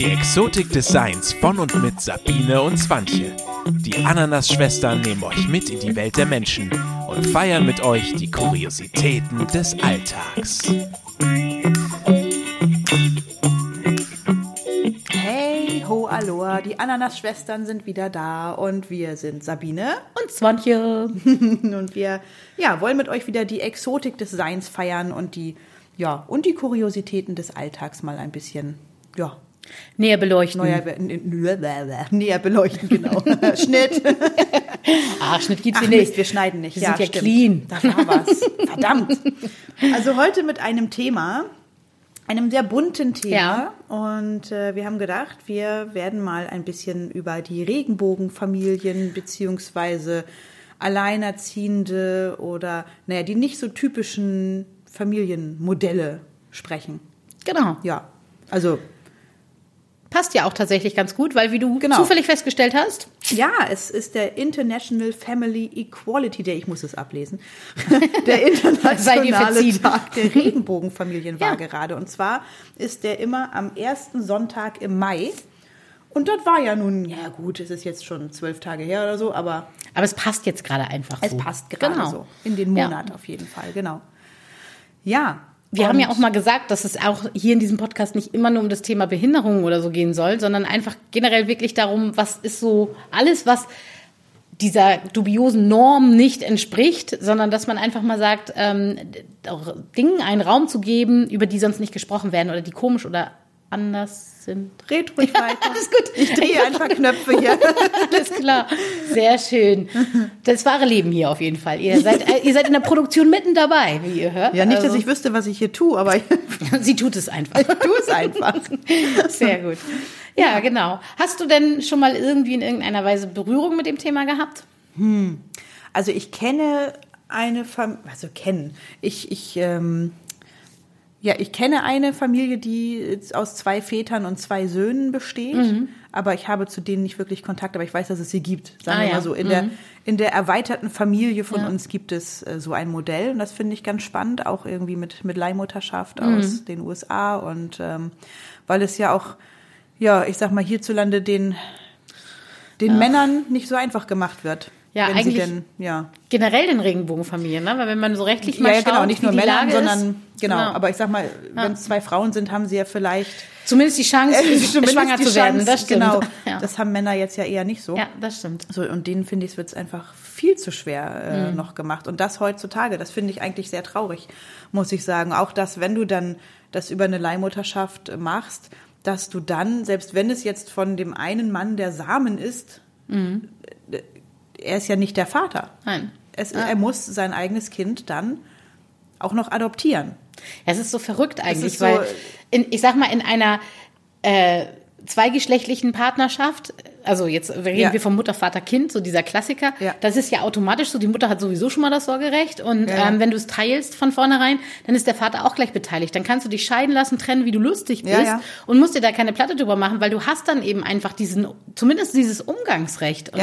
Die Exotik des Seins von und mit Sabine und Swantje. Die Ananas-Schwestern nehmen euch mit in die Welt der Menschen und feiern mit euch die Kuriositäten des Alltags. Hey, ho, aloha, die Ananas-Schwestern sind wieder da und wir sind Sabine Und Swantje. und wir ja, wollen mit euch wieder die Exotik des Seins feiern und die, ja, und die Kuriositäten des Alltags mal ein bisschen, ja, Näher beleuchten. neuer, näher beleuchten, genau. Schnitt. Ah, Schnitt gibt's Ach hier nicht. wir schneiden nicht. Wir sind ja stimmt. clean. Da war was. Verdammt. Also heute mit einem Thema, einem sehr bunten Thema. Und äh, wir haben gedacht, wir werden mal ein bisschen über die Regenbogenfamilien beziehungsweise Alleinerziehende oder, naja, die nicht so typischen Familienmodelle sprechen. Genau. Ja, also Passt ja auch tatsächlich ganz gut, weil wie du Genau. zufällig festgestellt hast, Ja, es ist der International Family Equality Day. Ich muss es ablesen. Der internationale. Tag der Regenbogenfamilien war Ja. gerade. Und zwar ist der immer am ersten Sonntag im Mai. Und dort war ja nun, ja gut, es ist jetzt schon zwölf Tage her oder so, aber aber es passt jetzt gerade einfach es so. passt gerade genau. so. In den Ja. Monat auf jeden Fall, genau. Ja. Wir und- haben ja auch mal gesagt, dass es auch hier in diesem Podcast nicht immer nur um das Thema Behinderung oder so gehen soll, sondern einfach generell wirklich darum, was ist so alles, was dieser dubiosen Norm nicht entspricht, sondern dass man einfach mal sagt, ähm, auch Dingen einen Raum zu geben, über die sonst nicht gesprochen werden oder die komisch oder anders sind. Red ruhig weiter. Alles gut. Ich drehe einfach Knöpfe hier. Alles klar. Sehr schön. Das wahre Leben hier auf jeden Fall. Ihr seid, äh, ihr seid in der Produktion mitten dabei, wie ihr hört. Ja, nicht, dass Also, ich wüsste, was ich hier tue, aber ich Sie tut es einfach. tue es einfach. Sehr gut. Ja, genau. Hast du denn schon mal irgendwie in irgendeiner Weise Berührung mit dem Thema gehabt? Also ich kenne eine Familie, also kennen. Ich, ich, ähm, ja, ich kenne eine Familie, die aus zwei Vätern und zwei Söhnen besteht, Mhm. aber ich habe zu denen nicht wirklich Kontakt, aber ich weiß, dass es sie gibt. Sagen Ah, wir ja. mal so. In, der, in der erweiterten Familie von Ja. uns gibt es äh, so ein Modell und das finde ich ganz spannend, auch irgendwie mit, mit Leihmutterschaft Mhm. aus den USA und ähm, weil es ja auch, ja, ich sag mal, hierzulande den, den Männern nicht so einfach gemacht wird. Ja, wenn eigentlich- denn, ja. Generell den Regenbogenfamilien, ne? Weil wenn man so rechtlich mal Ja, ja, schaut, genau, nicht nur Männer, sondern ist, genau. Aber ich sag mal, wenn es zwei Frauen sind, haben sie ja vielleicht zumindest die Chance, äh, zumindest schwanger zu werden. Chance, Das stimmt. Genau, Ja. das haben Männer jetzt ja eher nicht so. ja, das stimmt. So, und denen finde ich, es wird einfach viel zu schwer Mhm. äh, noch gemacht. Und das heutzutage, das finde ich eigentlich sehr traurig, muss ich sagen. Auch das, wenn du dann das über eine Leihmutterschaft machst, dass du dann, selbst wenn es jetzt von dem einen Mann der Samen ist, Mhm. Er ist ja nicht der Vater. Nein. Es, Er muss sein eigenes Kind dann auch noch adoptieren. Ja, es ist so verrückt eigentlich, so- weil in, ich sag mal, in einer äh, zweigeschlechtlichen Partnerschaft, also jetzt reden Ja. wir vom Mutter, Vater, Kind, so dieser Klassiker, Ja. das ist ja automatisch so, die Mutter hat sowieso schon mal das Sorgerecht und Ja. Ähm, wenn du es teilst von vornherein, dann ist der Vater auch gleich beteiligt. Dann kannst du dich scheiden lassen, trennen, wie du lustig bist Ja, und musst dir da keine Platte drüber machen, weil du hast dann eben einfach diesen, zumindest dieses Umgangsrecht. Und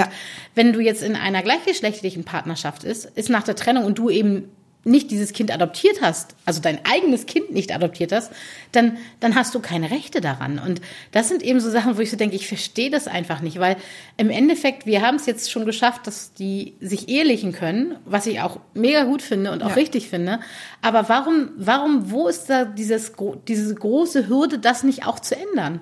wenn du jetzt in einer gleichgeschlechtlichen Partnerschaft ist, ist nach der Trennung und du eben nicht dieses Kind adoptiert hast, also dein eigenes Kind nicht adoptiert hast, dann, dann hast du keine Rechte daran. Und das sind eben so Sachen, wo ich so denke, ich verstehe das einfach nicht, weil im Endeffekt, wir haben es jetzt schon geschafft, dass die sich ehelichen können, was ich auch mega gut finde und auch Ja. richtig finde. Aber warum, warum, wo ist da dieses, diese große Hürde, das nicht auch zu ändern?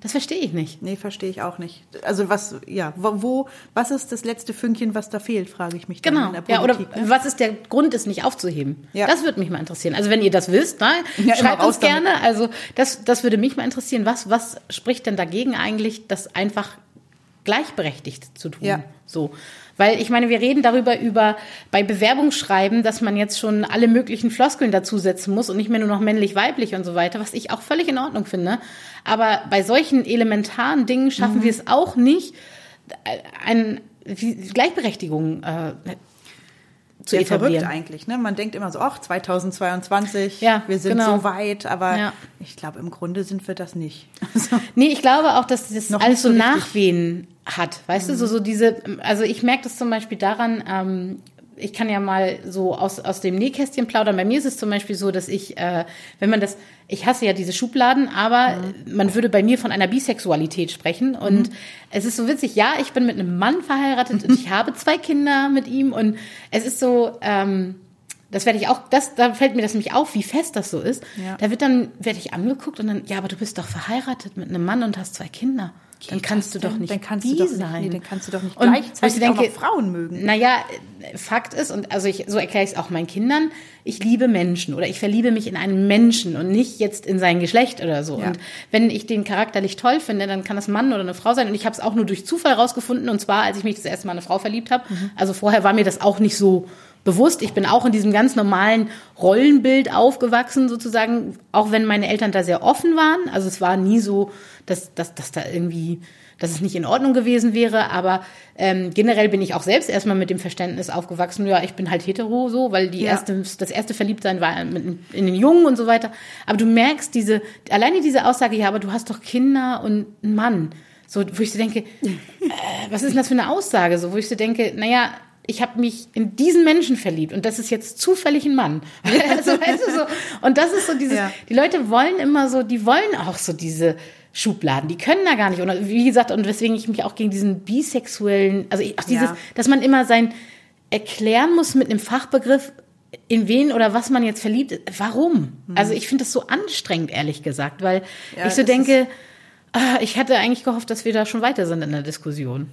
Das verstehe ich nicht. Nee, verstehe ich auch nicht. Also was, ja, wo, was ist das letzte Fünkchen, was da fehlt, frage ich mich dann Genau. in der Ja, oder ne? was ist der Grund, es nicht aufzuheben? Ja. Das würde mich mal interessieren. Also wenn ihr das wisst, ne, Ja, schreibt uns gerne. Also das, das würde mich mal interessieren. Was, was spricht denn dagegen eigentlich, das einfach gleichberechtigt zu tun? Ja. So. Weil ich meine, wir reden darüber über bei Bewerbungsschreiben, dass man jetzt schon alle möglichen Floskeln dazusetzen muss und nicht mehr nur noch männlich, weiblich und so weiter, was ich auch völlig in Ordnung finde. Aber bei solchen elementaren Dingen schaffen Mhm. wir es auch nicht, ein, Gleichberechtigung äh, zu Sehr verrückt etablieren. eigentlich, ne? Man denkt immer so, ach, 2022, Ja, wir sind genau. so weit, aber Ja. ich glaube, im Grunde sind wir das nicht. Also, Nee, ich glaube auch, dass das Noch alles so so. Mhm. Nachwehen hat. Weißt du, so, so diese, also ich merke das zum Beispiel daran, ähm, ich kann ja mal so aus, aus dem Nähkästchen plaudern. Bei mir ist es zum Beispiel so, dass ich, äh, wenn man das, ich hasse ja diese Schubladen, aber mhm. man würde bei mir von einer Bisexualität sprechen. Und mhm. es ist so witzig, ja, ich bin mit einem Mann verheiratet und ich habe zwei Kinder mit ihm. Und es ist so, ähm, das werde ich auch, das, da fällt mir das nämlich auf, wie fest das so ist. Ja. Da wird dann, werde ich angeguckt und dann, ja, aber du bist doch verheiratet mit einem Mann und hast zwei Kinder. Dann kannst du doch nicht dann kannst du doch sein. Nicht, nee, dann kannst du doch nicht und gleichzeitig denke, auch Frauen mögen. Naja, Fakt ist, und also ich, so erkläre ich es auch meinen Kindern, ich liebe Menschen oder ich verliebe mich in einen Menschen und nicht jetzt in sein Geschlecht oder so. Ja. Und wenn ich den charakterlich toll finde, dann kann das ein Mann oder eine Frau sein. Und ich habe es auch nur durch Zufall rausgefunden, und zwar, als ich mich das erste Mal eine Frau verliebt habe. Mhm. Also vorher war mir das auch nicht so bewusst. Ich bin auch in diesem ganz normalen Rollenbild aufgewachsen, sozusagen, auch wenn meine Eltern da sehr offen waren. Also es war nie so, dass, dass, dass da irgendwie, dass es nicht in Ordnung gewesen wäre. Aber ähm, generell bin ich auch selbst erstmal mit dem Verständnis aufgewachsen, ja, ich bin halt hetero so, weil die ja. erste, das erste Verliebtsein war in, in den Jungen und so weiter. Aber du merkst diese, alleine diese Aussage, ja, aber du hast doch Kinder und einen Mann. So, wo ich so denke, äh, was ist denn das für eine Aussage? So, wo ich so denke, naja, ich habe mich in diesen Menschen verliebt und das ist jetzt zufällig ein Mann. also, weißt du, so, und das ist so dieses, ja. die Leute wollen immer so, die wollen auch so diese Schubladen, die können da gar nicht. Und wie gesagt, und weswegen ich mich auch gegen diesen bisexuellen, also auch dieses, ja. dass man immer sein erklären muss mit einem Fachbegriff, in wen oder was man jetzt verliebt ist. Warum? Mhm. Also ich finde das so anstrengend, ehrlich gesagt, weil ja, ich so denke, ah, ich hätte eigentlich gehofft, dass wir da schon weiter sind in der Diskussion.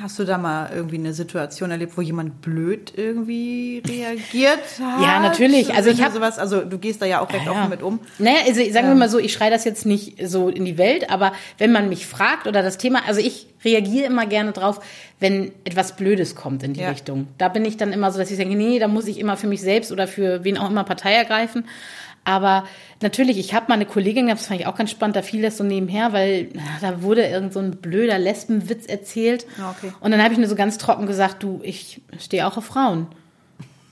Hast du da mal irgendwie eine Situation erlebt, wo jemand blöd irgendwie reagiert hat? Ja, natürlich. Also ich habe sowas, also du gehst da ja auch recht ja, offen mit um. Naja, also sagen ähm. wir mal so, ich schreie das jetzt nicht so in die Welt, aber wenn man mich fragt oder das Thema, also ich reagiere immer gerne drauf, wenn etwas Blödes kommt in die ja. Richtung. Da bin ich dann immer so, dass ich denke, nee, da muss ich immer für mich selbst oder für wen auch immer Partei ergreifen. Aber natürlich, ich habe mal eine Kollegin, das fand ich auch ganz spannend, da fiel das so nebenher, weil da wurde irgend so ein blöder Lesbenwitz erzählt. Ah, okay. Und dann habe ich nur so ganz trocken gesagt, du, ich stehe auch auf Frauen.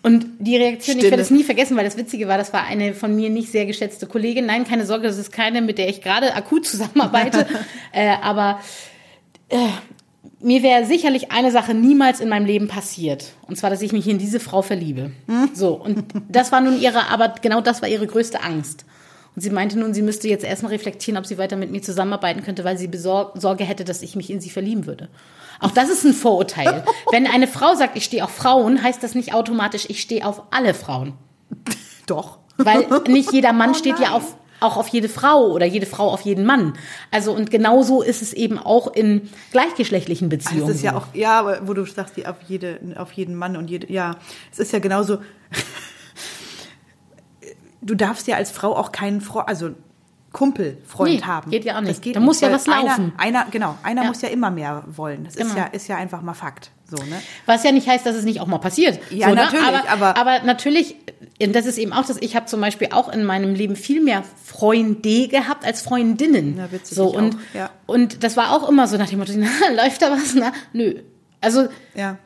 Und die Reaktion, Stille. ich werde es nie vergessen, weil das Witzige war, das war eine von mir nicht sehr geschätzte Kollegin. Nein, keine Sorge, das ist keine, mit der ich gerade akut zusammenarbeite. äh, aber äh, mir wäre sicherlich eine Sache niemals in meinem Leben passiert. Und zwar, dass ich mich in diese Frau verliebe. Hm? So. Und das war nun ihre, aber genau das war ihre größte Angst. Und sie meinte nun, sie müsste jetzt erstmal reflektieren, ob sie weiter mit mir zusammenarbeiten könnte, weil sie Besor Sorge hätte, dass ich mich in sie verlieben würde. Auch das ist ein Vorurteil. Wenn eine Frau sagt, ich stehe auf Frauen, heißt das nicht automatisch, ich stehe auf alle Frauen. Doch. Weil nicht jeder Mann oh steht ja auf auch auf jede Frau oder jede Frau auf jeden Mann. Also und genauso ist es eben auch in gleichgeschlechtlichen Beziehungen. Das ist ja auch, ja, aber wo du sagst, die auf jede, auf jeden Mann und jede, ja, es ist ja genauso. du darfst ja als Frau auch keinen Freund, also Kumpel, Freund nee, haben. Geht ja auch nicht. Das geht da muss ja was laufen. Einer, einer genau, einer ja. muss ja immer mehr wollen. Das genau. ist ja, ist ja einfach mal Fakt. So, ne? Was ja nicht heißt, dass es nicht auch mal passiert. Ja, so, ne? natürlich. Aber, aber, aber natürlich, das ist eben auch das, ich habe zum Beispiel auch in meinem Leben viel mehr Freunde gehabt als Freundinnen. Na, witzig, so, und, ja. und das war auch immer so nach dem Motto, na, läuft da was? Na, nö. Also, ja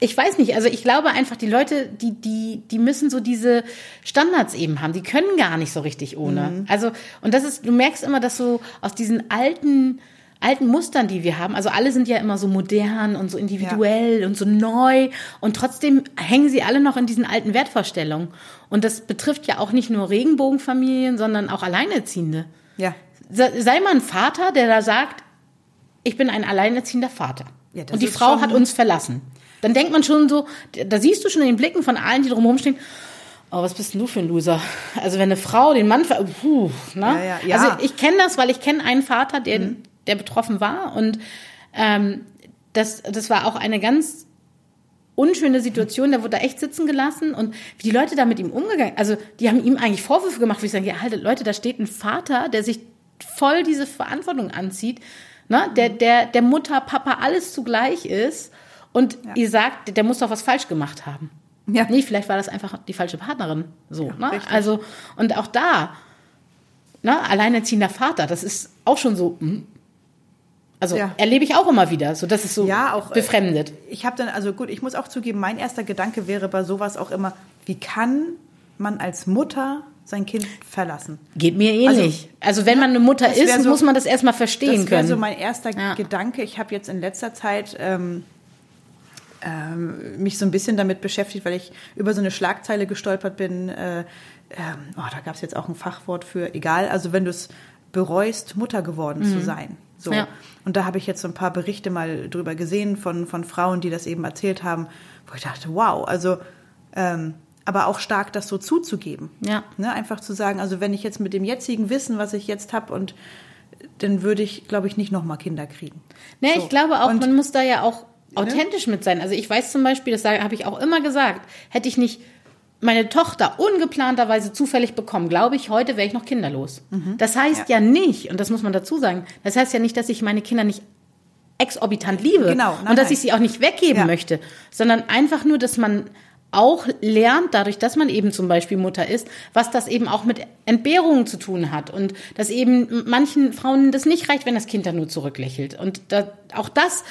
ich weiß nicht, also ich glaube einfach, die Leute, die, die, die müssen so diese Standards eben haben. Die können gar nicht so richtig ohne. Mhm. Also, und das ist, du merkst immer, dass so aus diesen alten, alten Mustern, die wir haben, also alle sind ja immer so modern und so individuell ja. und so neu und trotzdem hängen sie alle noch in diesen alten Wertvorstellungen. Und das betrifft ja auch nicht nur Regenbogenfamilien, sondern auch Alleinerziehende. Ja. Sei mal ein Vater, der da sagt, ich bin ein alleinerziehender Vater. Ja, und die Frau hat uns verlassen. Dann denkt man schon so, da siehst du schon in den Blicken von allen, die drumherum stehen, oh, was bist denn du für ein Loser? Also wenn eine Frau den Mann, ver puh, ne? Ja, ja, ja. Also ich kenne das, weil ich kenne einen Vater, der, mhm. der betroffen war und ähm, das, das war auch eine ganz unschöne Situation, der wurde da echt sitzen gelassen und wie die Leute da mit ihm umgegangen, also die haben ihm eigentlich Vorwürfe gemacht, wie ich sage, ja, halt, Leute, da steht ein Vater, der sich voll diese Verantwortung anzieht, ne, der, der, der Mutter, Papa alles zugleich ist und ja. ihr sagt, der muss doch was falsch gemacht haben. Ja. Nee, vielleicht war das einfach die falsche Partnerin. So, ja, ne? Also, und auch da, ne, alleinerziehender Vater, das ist auch schon so, hm. also ja. erlebe ich auch immer wieder, so dass es so ja, auch, äh, befremdet. Ich habe dann, also gut, ich muss auch zugeben, mein erster Gedanke wäre bei sowas auch immer, wie kann man als Mutter sein Kind verlassen. Geht mir ähnlich. Also, also wenn man eine Mutter ist, so, muss man das erstmal verstehen das können. Das wäre so mein erster. Gedanke. Ich habe jetzt in letzter Zeit ähm, ähm, mich so ein bisschen damit beschäftigt, weil ich über so eine Schlagzeile gestolpert bin. Äh, ähm, oh, da gab es jetzt auch ein Fachwort für, egal, also wenn du es bereust, Mutter geworden mhm. zu sein. So. Ja. Und da habe ich jetzt so ein paar Berichte mal drüber gesehen von, von Frauen, die das eben erzählt haben, wo ich dachte, wow, also ähm, aber auch stark das so zuzugeben. Ja. Ne, einfach zu sagen, also wenn ich jetzt mit dem jetzigen Wissen, was ich jetzt habe und dann würde ich, glaube ich, nicht nochmal Kinder kriegen. Ne, so. ich glaube auch, und, man muss da ja auch authentisch mit sein. Also ich weiß zum Beispiel, das habe ich auch immer gesagt, hätte ich nicht meine Tochter ungeplanterweise zufällig bekommen, glaube ich, heute wäre ich noch kinderlos. Mhm. Das heißt ja. ja. nicht, und das muss man dazu sagen, das heißt ja nicht, dass ich meine Kinder nicht exorbitant liebe genau, nein, und dass nein. ich sie auch nicht weggeben ja. möchte, sondern einfach nur, dass man auch lernt, dadurch, dass man eben zum Beispiel Mutter ist, was das eben auch mit Entbehrungen zu tun hat und dass eben manchen Frauen das nicht reicht, wenn das Kind dann nur zurücklächelt. Und da, auch das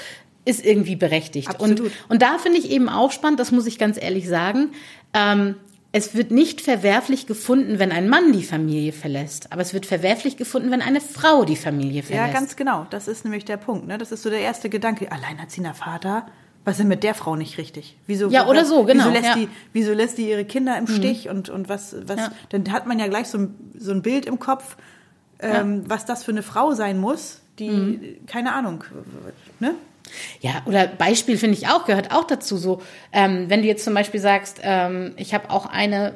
ist irgendwie berechtigt. Absolut. Und, und da finde ich eben auch spannend, das muss ich ganz ehrlich sagen, ähm, es wird nicht verwerflich gefunden, wenn ein Mann die Familie verlässt, aber es wird verwerflich gefunden, wenn eine Frau die Familie verlässt. Ja, ganz genau. Das ist nämlich der Punkt. Ne? Das ist so der erste Gedanke. Alleinerziehender Vater, was ist denn mit der Frau nicht richtig? Wieso, ja, oder so, genau. Wieso lässt, ja. die, wieso lässt die ihre Kinder im mhm. Stich und, und was, was, ja. dann hat man ja gleich so ein, so ein Bild im Kopf, ähm, ja. was das für eine Frau sein muss, die, mhm. keine Ahnung, ne? Ja, oder Beispiel finde ich auch, gehört auch dazu. So, ähm, wenn du jetzt zum Beispiel sagst, ähm, ich habe auch eine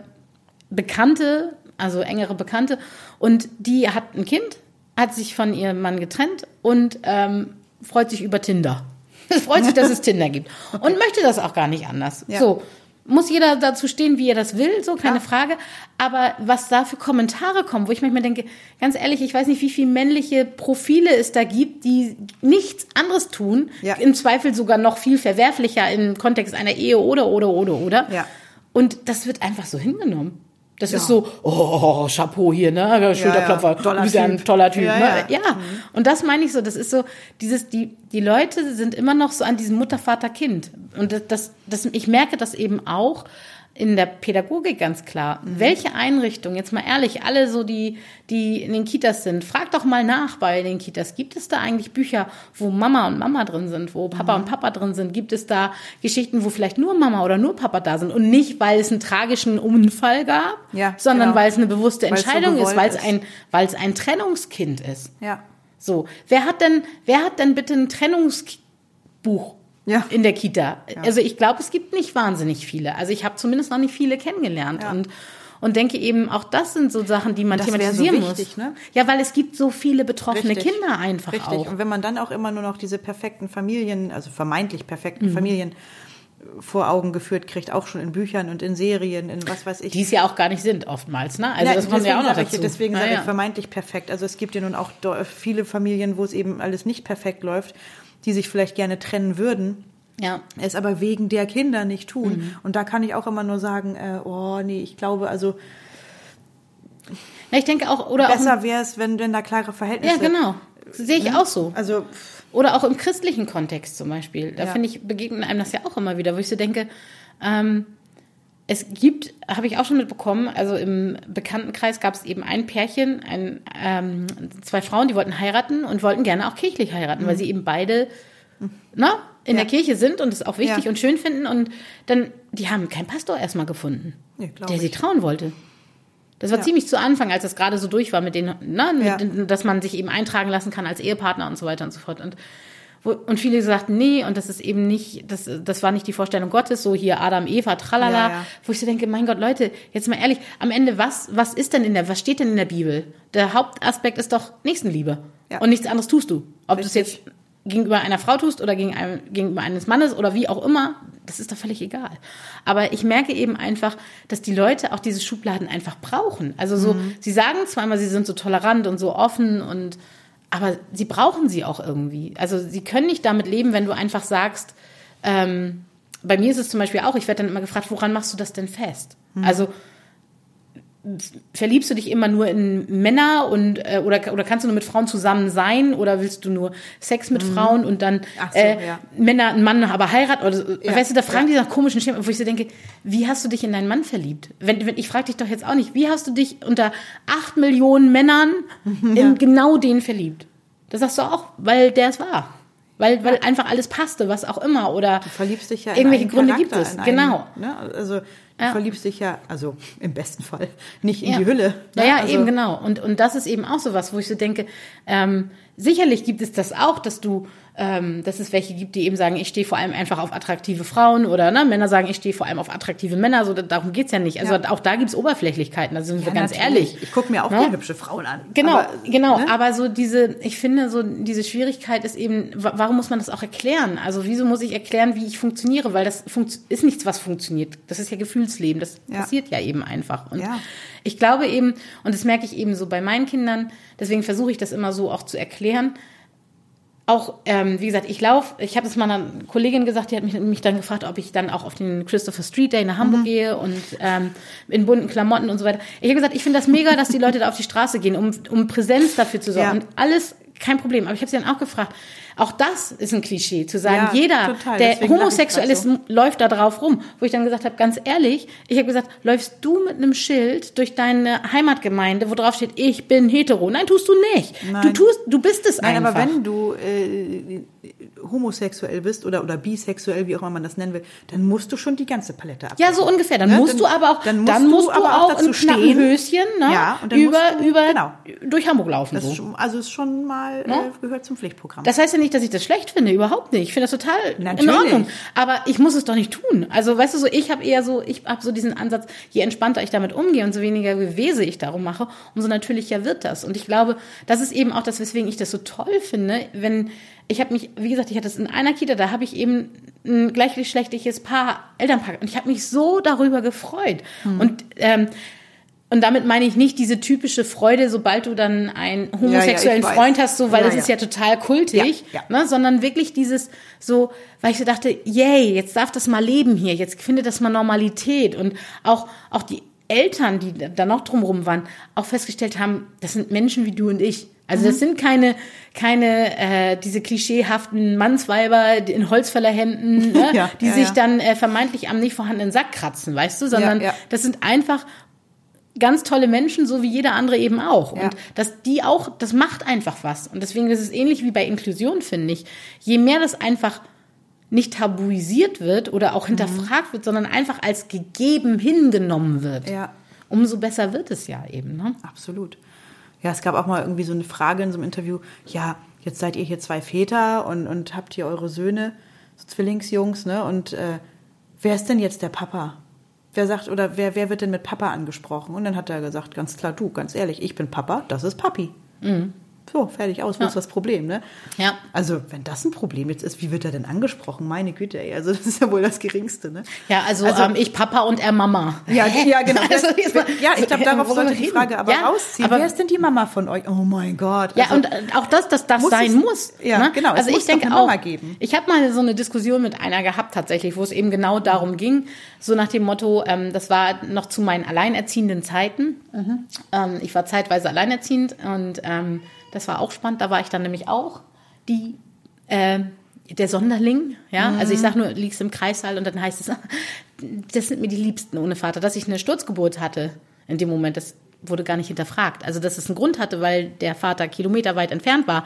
Bekannte, also engere Bekannte, und die hat ein Kind, hat sich von ihrem Mann getrennt und ähm, freut sich über Tinder. Es freut sich, dass es Tinder gibt. Und möchte das auch gar nicht anders. Ja. So muss jeder dazu stehen, wie er das will, so keine ja. Frage. Aber was da für Kommentare kommen, wo ich manchmal denke, ganz ehrlich, ich weiß nicht, wie viele männliche Profile es da gibt, die nichts anderes tun, ja. im Zweifel sogar noch viel verwerflicher im Kontext einer Ehe oder oder oder oder. Ja. Und das wird einfach so hingenommen. Das ja. ist so, oh, Chapeau hier, ne? Schulterklopfer, ja, ja. du bist ja ein toller Typ. Ja, ne? ja. Mhm. und das meine ich so, das ist so, dieses, die, die Leute sind immer noch so an diesem Mutter, Vater, Kind. Und das, das, das ich merke das eben auch, in der Pädagogik ganz klar. Mhm. Welche Einrichtung, jetzt mal ehrlich, alle so, die, die in den Kitas sind, frag doch mal nach bei den Kitas. Gibt es da eigentlich Bücher, wo Mama und Mama drin sind, wo Papa mhm. und Papa drin sind? Gibt es da Geschichten, wo vielleicht nur Mama oder nur Papa da sind? Und nicht, weil es einen tragischen Unfall gab, ja, sondern genau. weil es eine bewusste Entscheidung so ist, weil es ein, weil es ein Trennungskind ist. Ja. So. Wer hat denn, wer hat denn bitte ein Trennungsbuch ja. in der Kita. Ja. Also ich glaube, es gibt nicht wahnsinnig viele. Also ich habe zumindest noch nicht viele kennengelernt. Ja. Und und denke eben, auch das sind so Sachen, die man das thematisieren so wichtig, muss. Ne? Ja, weil es gibt so viele betroffene Richtig. Kinder einfach Richtig. auch. Und wenn man dann auch immer nur noch diese perfekten Familien, also vermeintlich perfekten mhm. Familien vor Augen geführt kriegt, auch schon in Büchern und in Serien, in was weiß ich. Die es ja auch gar nicht sind, oftmals, ne? Also ja, das kommt ja auch noch dazu. Ich, deswegen sage ja. ich vermeintlich perfekt. Also es gibt ja nun auch viele Familien, wo es eben alles nicht perfekt läuft, die sich vielleicht gerne trennen würden ja. Es aber wegen der Kinder nicht tun. Mhm. Und da kann ich auch immer nur sagen, äh, oh nee, ich glaube, also Na, ich denke auch, oder besser wäre es, wenn, wenn da klare Verhältnisse. Ja, genau. Sehe ich ja? auch so. Also oder auch im christlichen Kontext zum Beispiel. Da ja. finde ich begegnet einem das ja auch immer wieder, wo ich so denke, ähm, es gibt, habe ich auch schon mitbekommen, also im Bekanntenkreis gab es eben ein Pärchen, ein, ähm, zwei Frauen, die wollten heiraten und wollten gerne auch kirchlich heiraten, mhm. weil sie eben beide, na, in ja. der Kirche sind und es auch wichtig ja. und schön finden und dann, die haben keinen Pastor erstmal gefunden, ja, der sie trauen wollte. Das war ziemlich zu Anfang, als das gerade so durch war mit denen, ne, mit, dass man sich eben eintragen lassen kann als Ehepartner und so weiter und so fort. Und, wo, und viele sagten, nee, und das ist eben nicht, das, das war nicht die Vorstellung Gottes, so hier Adam, Eva, tralala, wo ich so denke, mein Gott, Leute, jetzt mal ehrlich, am Ende, was, was ist denn in der, was steht denn in der Bibel? Der Hauptaspekt ist doch Nächstenliebe. Und nichts anderes tust du. Ob du es jetzt gegenüber einer Frau tust oder gegen einem, gegenüber eines Mannes oder wie auch immer, das ist doch völlig egal. Aber ich merke eben einfach, dass die Leute auch diese Schubladen einfach brauchen. Also so, mhm. sie sagen zwar immer, sie sind so tolerant und so offen und, aber sie brauchen sie auch irgendwie. Also sie können nicht damit leben, wenn du einfach sagst, ähm, bei mir ist es zum Beispiel auch, ich werde dann immer gefragt, woran machst du das denn fest? Mhm. Also verliebst du dich immer nur in Männer und äh, oder oder kannst du nur mit Frauen zusammen sein oder willst du nur Sex mit mhm. Frauen und dann so, äh, ja. Männer einen Mann aber heiraten oder ja. weißt du da fragen ja. die nach komischen Schemen wo ich so denke wie hast du dich in deinen Mann verliebt wenn, wenn ich frage dich doch jetzt auch nicht wie hast du dich unter acht Millionen Männern ja. in genau den verliebt das sagst du auch weil der es war weil, weil einfach alles passte, was auch immer oder du verliebst dich ja irgendwelche Gründe Charakter, gibt es, in einen, genau. Ne? Also du Ja. verliebst dich ja, also im besten Fall, nicht in ja. die Hülle. Ja, ne? ja, also, eben genau. Und, und das ist eben auch so was, wo ich so denke, ähm, sicherlich gibt es das auch, dass du, ähm, dass es welche gibt, die eben sagen, ich stehe vor allem einfach auf attraktive Frauen oder ne, Männer sagen, ich stehe vor allem auf attraktive Männer, so da- darum geht's ja nicht. Also Ja. auch da gibt's Oberflächlichkeiten, da sind wir Ja, ganz natürlich. ehrlich. Ich gucke mir auch Ne? hübsche Frauen an. Genau, Aber, genau. ne? Aber so diese, ich finde, so diese Schwierigkeit ist eben, wa- warum muss man das auch erklären? Also wieso muss ich erklären, wie ich funktioniere? Weil das funkt, ist nichts, was funktioniert. Das ist ja Gefühlsleben. Das Ja. passiert ja eben einfach. Und Ja. ich glaube eben, und das merke ich eben so bei meinen Kindern, deswegen versuche ich das immer so auch zu erklären. Auch, ähm, wie gesagt, ich laufe, ich habe es mal einer Kollegin gesagt, die hat mich, mich dann gefragt, ob ich dann auch auf den Christopher Street Day nach Hamburg gehe und ähm, in bunten Klamotten und so weiter. Ich habe gesagt, ich finde das mega, dass die Leute da auf die Straße gehen, um, um Präsenz dafür zu sorgen. Ja. Und alles kein Problem. Aber ich habe sie dann auch gefragt, auch das ist ein Klischee, zu sagen, Ja, jeder, total. der homosexuell ist, so. läuft da drauf rum. Wo ich dann gesagt habe, ganz ehrlich, ich habe gesagt, läufst du mit einem Schild durch deine Heimatgemeinde, wo drauf steht, ich bin hetero? Nein, tust du nicht. Du Nein. tust, du bist es Nein, einfach. aber wenn du äh, homosexuell bist oder, oder bisexuell, wie auch immer man das nennen will, dann musst du schon die ganze Palette ab. Ja, so ungefähr. Dann Ne? musst Dann- du aber auch, dann dann musst musst, du du, auch auch knappen. Höschen, ne? Ja, über, musst du- über, genau. durch Hamburg laufen. Das so. ist schon, also ist schon mal Ne? äh, gehört zum Pflichtprogramm. Das heißt ja nicht, dass ich das schlecht finde, überhaupt nicht. Ich finde das total in Natürlich. Ordnung. Aber ich muss es doch nicht tun. Also, weißt du, so ich habe eher so, ich habe so diesen Ansatz, je entspannter ich damit umgehe und so weniger Gewese ich darum mache, umso natürlicher wird das. Und ich glaube, das ist eben auch das, weswegen ich das so toll finde, wenn ich habe mich, wie gesagt, ich hatte es in einer Kita, da habe ich eben ein gleichgeschlechtliches Paar, Elternpaar, und ich habe mich so darüber gefreut. Hm. Und ähm, und damit meine ich nicht diese typische Freude, sobald du dann einen homosexuellen ich weiß. Freund hast, so, weil Ja, das ja. ist ja total kultig, Ja, ja. Ne, sondern wirklich dieses so, weil ich so dachte, yay, jetzt darf das mal leben hier, jetzt findet das mal Normalität und auch auch die Eltern, die da noch drumherum waren, auch festgestellt haben, das sind Menschen wie du und ich. Also Mhm. das sind keine keine äh, diese klischeehaften Mannsweiber in Holzfällerhänden, ne, Ja, die ja, sich ja. dann äh, vermeintlich am nicht vorhandenen Sack kratzen, weißt du, sondern ja. das sind einfach ganz tolle Menschen, so wie jeder andere eben auch. Ja. Und dass die auch, das macht einfach was. Und deswegen ist es ähnlich wie bei Inklusion, finde ich. Je mehr das einfach nicht tabuisiert wird oder auch hinterfragt wird, sondern einfach als gegeben hingenommen wird, Ja. umso besser wird es ja eben. Ne? Absolut. Ja, es gab auch mal irgendwie so eine Frage in so einem Interview, ja, jetzt seid ihr hier zwei Väter und, und habt hier eure Söhne, so Zwillingsjungs, ne? Und äh, wer ist denn jetzt der Papa? Wer sagt, oder wer, wer wird denn mit Papa angesprochen? Und dann hat er gesagt, ganz klar, du, ganz ehrlich, ich bin Papa, das ist Papi. So, fertig aus, wo ist das Problem, ne? Ja. Also, wenn das ein Problem jetzt ist, wie wird er denn angesprochen? Meine Güte, ey, also das ist ja wohl das Geringste, ne? Ja, also, Also- ähm, ich Papa und er Mama. Ja, ja genau. Also, ja, ich glaube, darauf sollte die reden? Frage aber Ja, rausziehen. aber- Wer ist denn die Mama von euch? Oh mein Gott. Ja, Also, und äh, auch das, dass das Muss sein muss. ja, ne? genau, Also ich denke auch, geben. ich habe mal so eine Diskussion mit einer gehabt tatsächlich, wo es eben genau darum ging, so nach dem Motto, ähm, das war noch zu meinen alleinerziehenden Zeiten. Mhm. Ähm, ich war zeitweise alleinerziehend und ähm, das war auch spannend. Da war ich dann nämlich auch die äh, der Sonderling, ja, Mhm. also ich sag nur, liegst im Kreissaal und dann heißt es, das sind mir die Liebsten ohne Vater, dass ich eine Sturzgeburt hatte in dem Moment, das wurde gar nicht hinterfragt. Also, dass es einen Grund hatte, weil der Vater kilometerweit entfernt war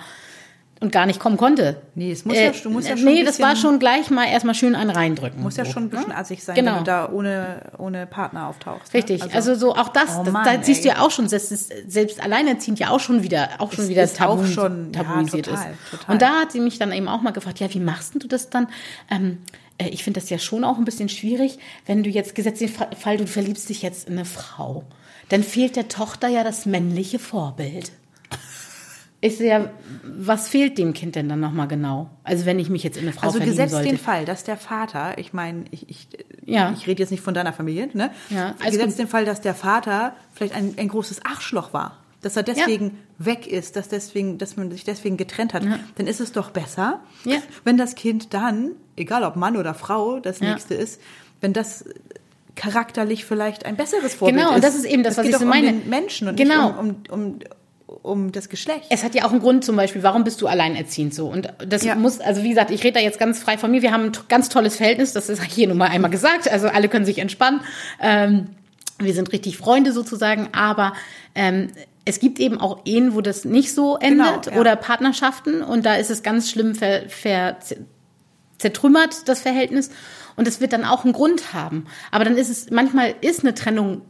und gar nicht kommen konnte. Nee, es muss ja- du musst ja schon Nee, das war schon gleich mal erstmal schön einen reindrücken. muss ja so, schon ein bisschen ne? assig sein, Genau. wenn du da ohne, ohne Partner auftauchst. ne? Richtig, also, so auch das, Oh das Mann, da siehst du ja auch schon, es selbst alleinerziehend ja auch schon wieder, auch schon Es wieder ist tabu, auch schon- ja, tabuisiert total, ist. total. Und da hat sie mich dann eben auch mal gefragt, ja, wie machst denn du das dann? Ähm, äh, ich finde das ja schon auch ein bisschen schwierig, wenn du jetzt gesetzt den Fa- Fall, du verliebst dich jetzt in eine Frau, dann fehlt der Tochter ja das männliche Vorbild. Ich sehe ja, was fehlt dem Kind denn dann nochmal genau? Also wenn ich mich jetzt in eine Frau Also verlieben gesetzt sollte. den Fall, dass der Vater, ich meine, ich, ich, Ja. ich rede jetzt nicht von deiner Familie, ne? Ja, alles gesetzt den Fall, dass der Vater vielleicht ein, ein großes Arschloch war, dass er deswegen weg ist, dass deswegen, dass man sich deswegen getrennt hat, dann ist es doch besser, Ja. wenn das Kind dann, egal ob Mann oder Frau, das Ja. nächste ist, wenn das charakterlich vielleicht ein besseres Vorbild Genau, ist. und das ist eben das, es was ich so um meine. den Menschen und Genau. nicht um, um, um, um das Geschlecht. Es hat ja auch einen Grund zum Beispiel, warum bist du alleinerziehend so? Und das Ja. muss, also wie gesagt, ich rede da jetzt ganz frei von mir. Wir haben ein ganz tolles Verhältnis, das ist hier nun mal einmal gesagt. Also alle können sich entspannen. Ähm, wir sind richtig Freunde sozusagen, aber ähm, es gibt eben auch Ehen, wo das nicht so endet Genau, ja. oder Partnerschaften und da ist es ganz schlimm ver, ver, zertrümmert, das Verhältnis. Und es wird dann auch einen Grund haben. Aber dann ist es, manchmal ist eine Trennung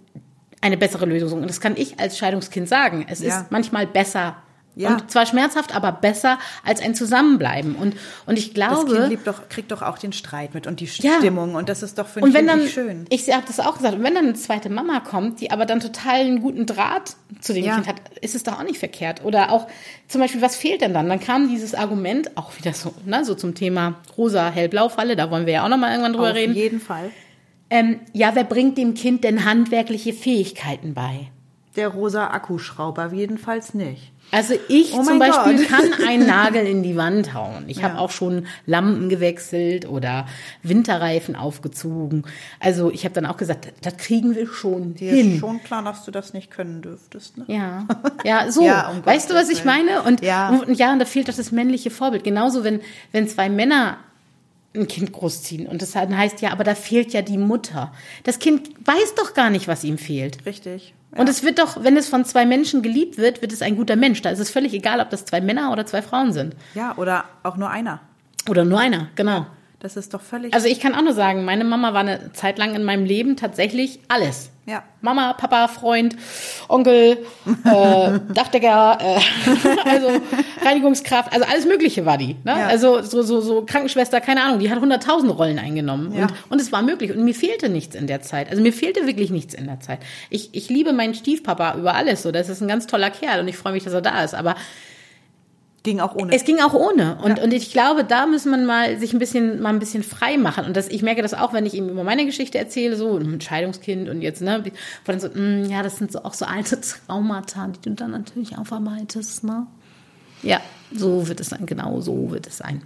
eine bessere Lösung. Und das kann ich als Scheidungskind sagen. Es Ja. ist manchmal besser. Ja. Und zwar schmerzhaft, aber besser als ein Zusammenbleiben. Und, und ich Das glaube. Kind liebt doch, kriegt doch auch den Streit mit und die Ja. Stimmung und das ist doch für ein Und wenn Kind dann, schön. ich habe das auch gesagt, und wenn dann eine zweite Mama kommt, die aber dann total einen guten Draht zu dem Ja. Kind hat, ist es doch auch nicht verkehrt. Oder auch zum Beispiel, was fehlt denn dann? Dann kam dieses Argument, auch wieder so, ne, so zum Thema rosa-hell-blau-Falle, da wollen wir ja auch nochmal irgendwann drüber Auf reden. jeden Fall. Ähm, ja, wer bringt dem Kind denn handwerkliche Fähigkeiten bei? Der rosa Akkuschrauber jedenfalls nicht. Also ich Oh zum Beispiel Gott. kann einen Nagel in die Wand hauen. Ich habe Ja. auch schon Lampen gewechselt oder Winterreifen aufgezogen. Also ich habe dann auch gesagt, das kriegen wir schon Dir hin. ist schon klar, dass du das nicht können dürftest. Ne? Ja, ja, so. Ja, um weißt du, was ich meine? Und Ja. und, ja, und da fehlt doch das männliche Vorbild. Genauso, wenn, wenn zwei Männer ein Kind großziehen und das heißt, ja, aber da fehlt ja die Mutter. Das Kind weiß doch gar nicht, was ihm fehlt. Richtig. Und es wird doch, wenn es von zwei Menschen geliebt wird, wird es ein guter Mensch. Da ist es völlig egal, ob das zwei Männer oder zwei Frauen sind. Ja, oder auch nur einer. Oder nur einer, genau. Das ist doch völlig. Also ich kann auch nur sagen, meine Mama war eine Zeit lang in meinem Leben tatsächlich alles. Ja. Mama, Papa, Freund, Onkel, äh, Dachdecker, äh, also Reinigungskraft, also alles Mögliche war die. Ne? Ja. Also so, so, so Krankenschwester, keine Ahnung, die hat hunderttausend Rollen eingenommen. Ja. Und, und es war möglich. Und mir fehlte nichts in der Zeit. Also mir fehlte wirklich nichts in der Zeit. Ich, ich liebe meinen Stiefpapa über alles. So, das ist ein ganz toller Kerl und ich freue mich, dass er da ist. Aber ging auch ohne. es ging auch ohne. Und, und ich glaube, da muss man mal sich ein bisschen, mal ein bisschen frei machen. Und das, ich merke das auch, wenn ich ihm über meine Geschichte erzähle, so ein Scheidungskind und jetzt, ne, dann so, mm, ja, das sind so auch so alte Traumata, die du dann natürlich aufarbeitest, ne? Ja, so wird es sein, genau so wird es sein.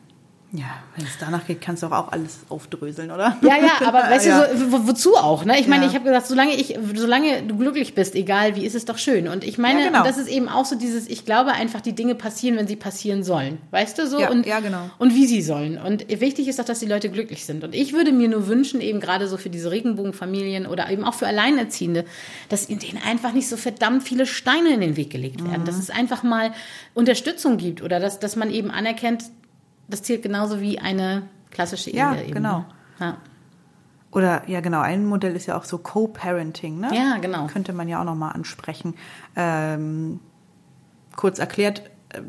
Ja, wenn es danach geht, kannst du auch, auch alles aufdröseln, oder? Ja, ja, aber weißt Ja. du, so, wo, wozu auch, ne? Ich meine, Ja. ich habe gesagt, solange ich, solange du glücklich bist, egal wie, ist es doch schön. Und ich meine, Ja, genau. das ist eben auch so dieses, ich glaube einfach, die Dinge passieren, wenn sie passieren sollen. Weißt du so? Ja, und, ja, genau. Und wie sie sollen. Und wichtig ist doch, dass die Leute glücklich sind. Und ich würde mir nur wünschen, eben gerade so für diese Regenbogenfamilien oder eben auch für Alleinerziehende, dass denen einfach nicht so verdammt viele Steine in den Weg gelegt werden. Mhm. Dass es einfach mal Unterstützung gibt oder dass, dass man eben anerkennt, das zählt genauso wie eine klassische Ehe. Ja, eben. genau. Ja. Oder ja, genau, ein Modell ist ja auch so Co-Parenting, ne? Ja, genau. Könnte man ja auch nochmal ansprechen. Ähm, kurz erklärt, äh,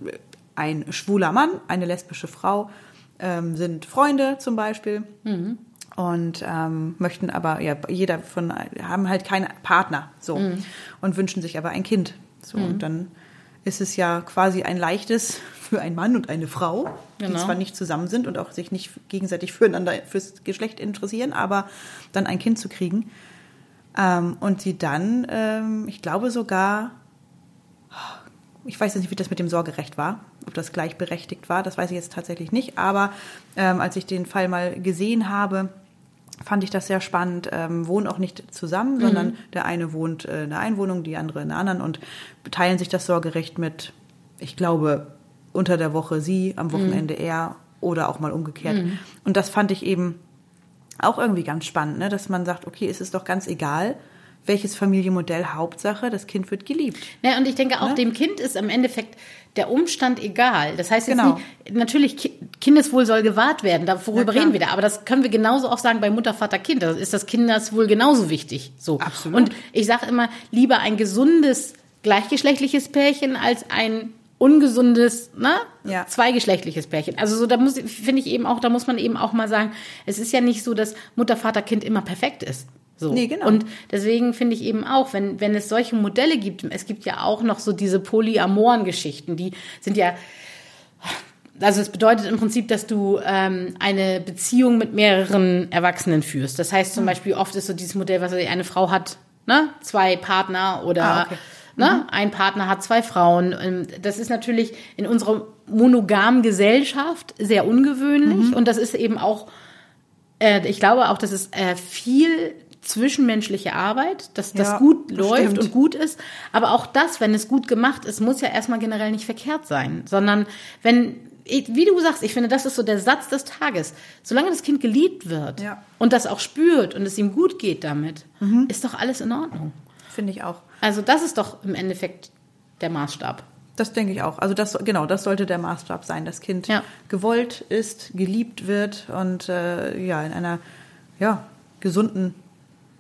ein schwuler Mann, eine lesbische Frau ähm, sind Freunde zum Beispiel. Mhm. Und ähm, möchten aber, ja, jeder von, haben halt keinen Partner, so. Mhm. Und wünschen sich aber ein Kind. So, und dann ist es ja quasi ein leichtes für einen Mann und eine Frau, die Genau. zwar nicht zusammen sind und auch sich nicht gegenseitig füreinander fürs Geschlecht interessieren, aber dann ein Kind zu kriegen. Ähm, und sie dann, ähm, ich glaube sogar, ich weiß jetzt nicht, wie das mit dem Sorgerecht war, ob das gleichberechtigt war, das weiß ich jetzt tatsächlich nicht, aber ähm, als ich den Fall mal gesehen habe, fand ich das sehr spannend, ähm, wohnen auch nicht zusammen, sondern der eine wohnt äh, in der einen Wohnung, die andere in der anderen und teilen sich das Sorgerecht mit, ich glaube, unter der Woche sie, am Wochenende er oder auch mal umgekehrt. Und das fand ich eben auch irgendwie ganz spannend, ne? dass man sagt, okay, es ist doch ganz egal, welches Familienmodell, Hauptsache, das Kind wird geliebt. Ja, und ich denke auch, Ne? dem Kind ist im Endeffekt der Umstand egal. Das heißt jetzt Genau. nicht, natürlich, Ki- Kindeswohl soll gewahrt werden, da- worüber reden wir da. Aber das können wir genauso auch sagen bei Mutter, Vater, Kind. Da ist das Kindeswohl genauso wichtig. So. Absolut. Und ich sage immer, lieber ein gesundes, gleichgeschlechtliches Pärchen als ein ungesundes, ne? Ja. Zweigeschlechtliches Pärchen. Also so, da muss, finde ich eben auch, da muss man eben auch mal sagen, es ist ja nicht so, dass Mutter, Vater, Kind immer perfekt ist. So. Nee, genau. Und deswegen finde ich eben auch, wenn, wenn es solche Modelle gibt, es gibt ja auch noch so diese polyamoren Geschichten, die sind ja, also es bedeutet im Prinzip, dass du ähm, eine Beziehung mit mehreren Erwachsenen führst. Das heißt Hm. zum Beispiel, oft ist so dieses Modell, was eine Frau hat, ne, zwei Partner oder Ah, okay. ne, ein Partner hat zwei Frauen. Ähm, Das ist natürlich in unserer monogamen Gesellschaft sehr ungewöhnlich Mhm. und das ist eben auch äh, ich glaube auch, dass es äh, viel zwischenmenschliche Arbeit, dass das Ja, gut bestimmt. läuft und gut ist. Aber auch das, wenn es gut gemacht ist, muss ja erstmal generell nicht verkehrt sein, sondern wenn, wie du sagst, ich finde, das ist so der Satz des Tages. Solange das Kind geliebt wird Ja. und das auch spürt und es ihm gut geht damit, ist doch alles in Ordnung. Finde ich auch. Also das ist doch im Endeffekt der Maßstab. Das denke ich auch. Also das genau, das sollte der Maßstab sein. Das Kind Ja. gewollt ist, geliebt wird und äh, ja in einer ja gesunden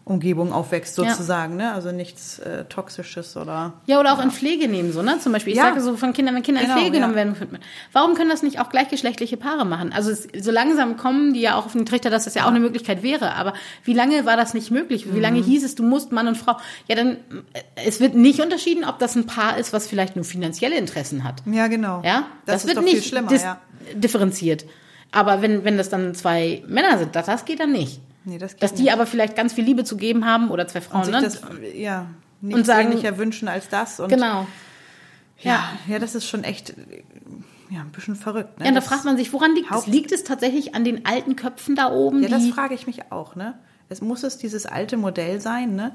Umgebung aufwächst Ja. sozusagen. Ne? Also nichts äh, Toxisches oder Ja, oder auch in Pflege nehmen, so, ne? Zum Beispiel, ich Ja. sage so von Kindern, wenn Kinder Genau, in Pflege ja. genommen werden. Warum können das nicht auch gleichgeschlechtliche Paare machen? Also es, so langsam kommen die ja auch auf den Trichter, dass das ja auch eine Möglichkeit wäre. Aber wie lange war das nicht möglich? Wie lange Mhm. hieß es, du musst Mann und Frau? Ja, dann, äh, es wird nicht unterschieden, ob das ein Paar ist, was vielleicht nur finanzielle Interessen hat. ja genau. Ja, das, ist wird doch nicht viel schlimmer. dis- Ja. differenziert. Aber wenn, wenn das dann zwei Männer sind, das, das geht dann nicht. Nee, das Dass die nicht. aber vielleicht ganz viel Liebe zu geben haben oder zwei und Frauen, sich ne? das ja nicht Und sagen- ähnlicher wünschen als das und genau. ja, ja, das ist schon echt ja ein bisschen verrückt. Ne? Ja, und da fragt man sich, woran liegt es? Liegt es tatsächlich an den alten Köpfen da oben? Ja, das frage ich mich auch, ne? Es muss es dieses alte Modell sein, ne?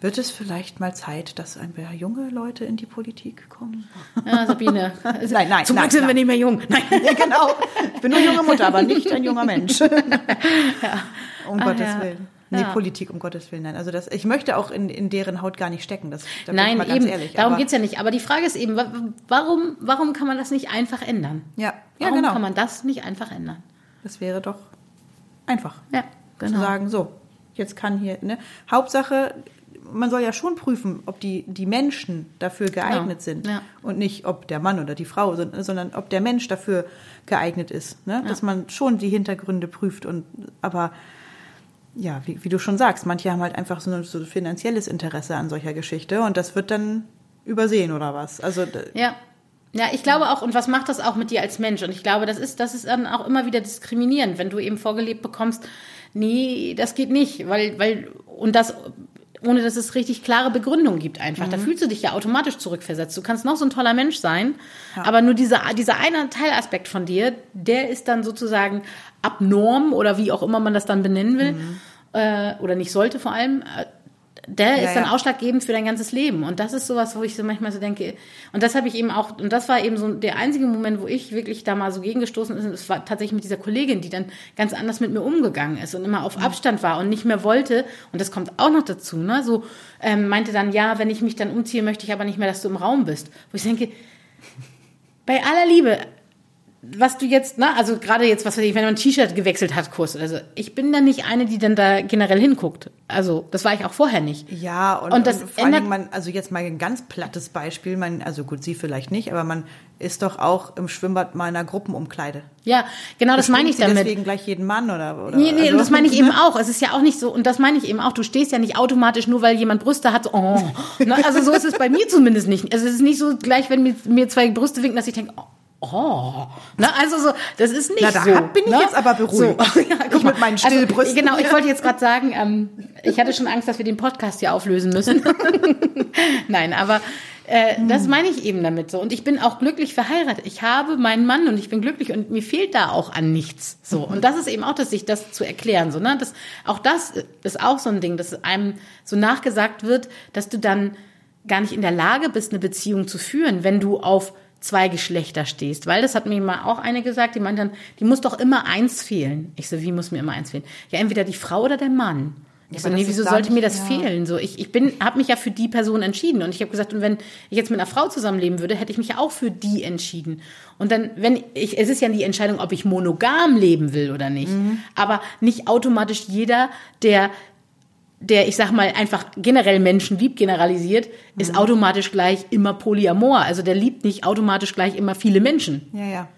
Wird es vielleicht mal Zeit, dass ein paar junge Leute in die Politik kommen? ja, Sabine. Nein, nein, Zum Glück sind wir nicht mehr jung. Nein. Ja, genau. Ich bin nur junge Mutter, aber nicht ein junger Mensch. Um Ah, Gottes ja. Willen. Nee, Ja. Politik, um Gottes Willen. Nein. Also das, ich möchte auch in, in deren Haut gar nicht stecken. Das, da Nein, eben. ehrlich. Darum aber- geht's ja nicht. Aber die Frage ist eben, wa- warum, warum kann man das nicht einfach ändern? Ja, ja Warum genau. kann man das nicht einfach ändern? Das wäre doch einfach. Ja, Zu genau. sagen, so, jetzt kann hier, ne? Hauptsache, man soll ja schon prüfen, ob die, die Menschen dafür geeignet Genau. sind. Ja. Und nicht, ob der Mann oder die Frau, sind, sondern ob der Mensch dafür geeignet ist. Ne? Dass man schon die Hintergründe prüft. Und aber ja, wie, wie du schon sagst, manche haben halt einfach so ein so finanzielles Interesse an solcher Geschichte und das wird dann übersehen oder was. Also Ja. Ja, ich glaube auch, und was macht das auch mit dir als Mensch? Und ich glaube, das ist, das ist dann auch immer wieder diskriminierend, wenn du eben vorgelebt bekommst, nee, das geht nicht, weil, weil, und das, ohne dass es richtig klare Begründungen gibt einfach. Mhm. Da fühlst du dich ja automatisch zurückversetzt. Du kannst noch so ein toller Mensch sein, aber nur dieser, dieser eine Teilaspekt von dir, der ist dann sozusagen abnorm oder wie auch immer man das dann benennen will, äh, oder nicht sollte vor allem, äh, der Ja, ist dann ja. ausschlaggebend für dein ganzes Leben. Und das ist sowas, wo ich so manchmal so denke, und das habe ich eben auch, und das war eben so der einzige Moment, wo ich wirklich da mal so gegengestoßen ist, und es war tatsächlich mit dieser Kollegin, die dann ganz anders mit mir umgegangen ist und immer auf Abstand war und nicht mehr wollte, und das kommt auch noch dazu, ne, so, ähm, meinte dann, ja, wenn ich mich dann umziehe, möchte ich aber nicht mehr, dass du im Raum bist. Wo ich denke, bei aller Liebe, was du jetzt, ne, also gerade jetzt, was weiß ich, wenn man ein T-Shirt gewechselt hat, Kurs oder so, ich bin da nicht eine, die dann da generell hinguckt. Also, das war ich auch vorher nicht. Ja, und, Und das und vor ändert- Dingen, man, also jetzt mal ein ganz plattes Beispiel, man, also gut, sie vielleicht nicht, aber man ist doch auch im Schwimmbad mal in einer Gruppenumkleide. Ja, genau, das meine ich damit. deswegen gleich jeden Mann oder, oder Nee, nee, also, und das meine ich eben auch. Es ist ja auch nicht so, und das meine ich eben auch, du stehst ja nicht automatisch nur, weil jemand Brüste hat, so, oh. Ne, also so ist es bei mir zumindest nicht. Also es ist nicht so gleich, wenn mir, mir zwei Brüste winken, dass ich denke, oh. Oh, ne, also so, das ist nicht Na, da so. hab- bin ich ne? jetzt aber beruhigt. So, ja, guck Ich mal. mit meinen Stillbrüsten. Also, genau, ich wollte jetzt gerade sagen, ähm, ich hatte schon Angst, dass wir den Podcast hier auflösen müssen. Nein, aber äh, das meine ich eben damit so. Und ich bin auch glücklich verheiratet. Ich habe meinen Mann und ich bin glücklich und mir fehlt da auch an nichts. So. Und das ist eben auch, dass sich das zu erklären. So, ne? das, auch das ist auch so ein Ding, dass einem so nachgesagt wird, dass du dann gar nicht in der Lage bist, eine Beziehung zu führen, wenn du auf zwei Geschlechter stehst. Weil das hat mir mal auch eine gesagt, die meint dann, die muss doch immer eins fehlen. Ich so, wie muss mir immer eins fehlen? Ja, entweder die Frau oder der Mann. Ich so, nee, wieso sollte mir das ja. fehlen? So, ich, ich bin, habe mich ja für die Person entschieden und ich habe gesagt, und wenn ich jetzt mit einer Frau zusammenleben würde, hätte ich mich ja auch für die entschieden. Und dann, wenn ich, es ist ja die Entscheidung, ob ich monogam leben will oder nicht. Mhm. Aber nicht automatisch jeder, der der, ich sag mal, einfach generell Menschen liebt, generalisiert, ist Mhm. automatisch gleich immer Polyamor. Also der liebt nicht automatisch gleich immer viele Menschen. Ja, ja.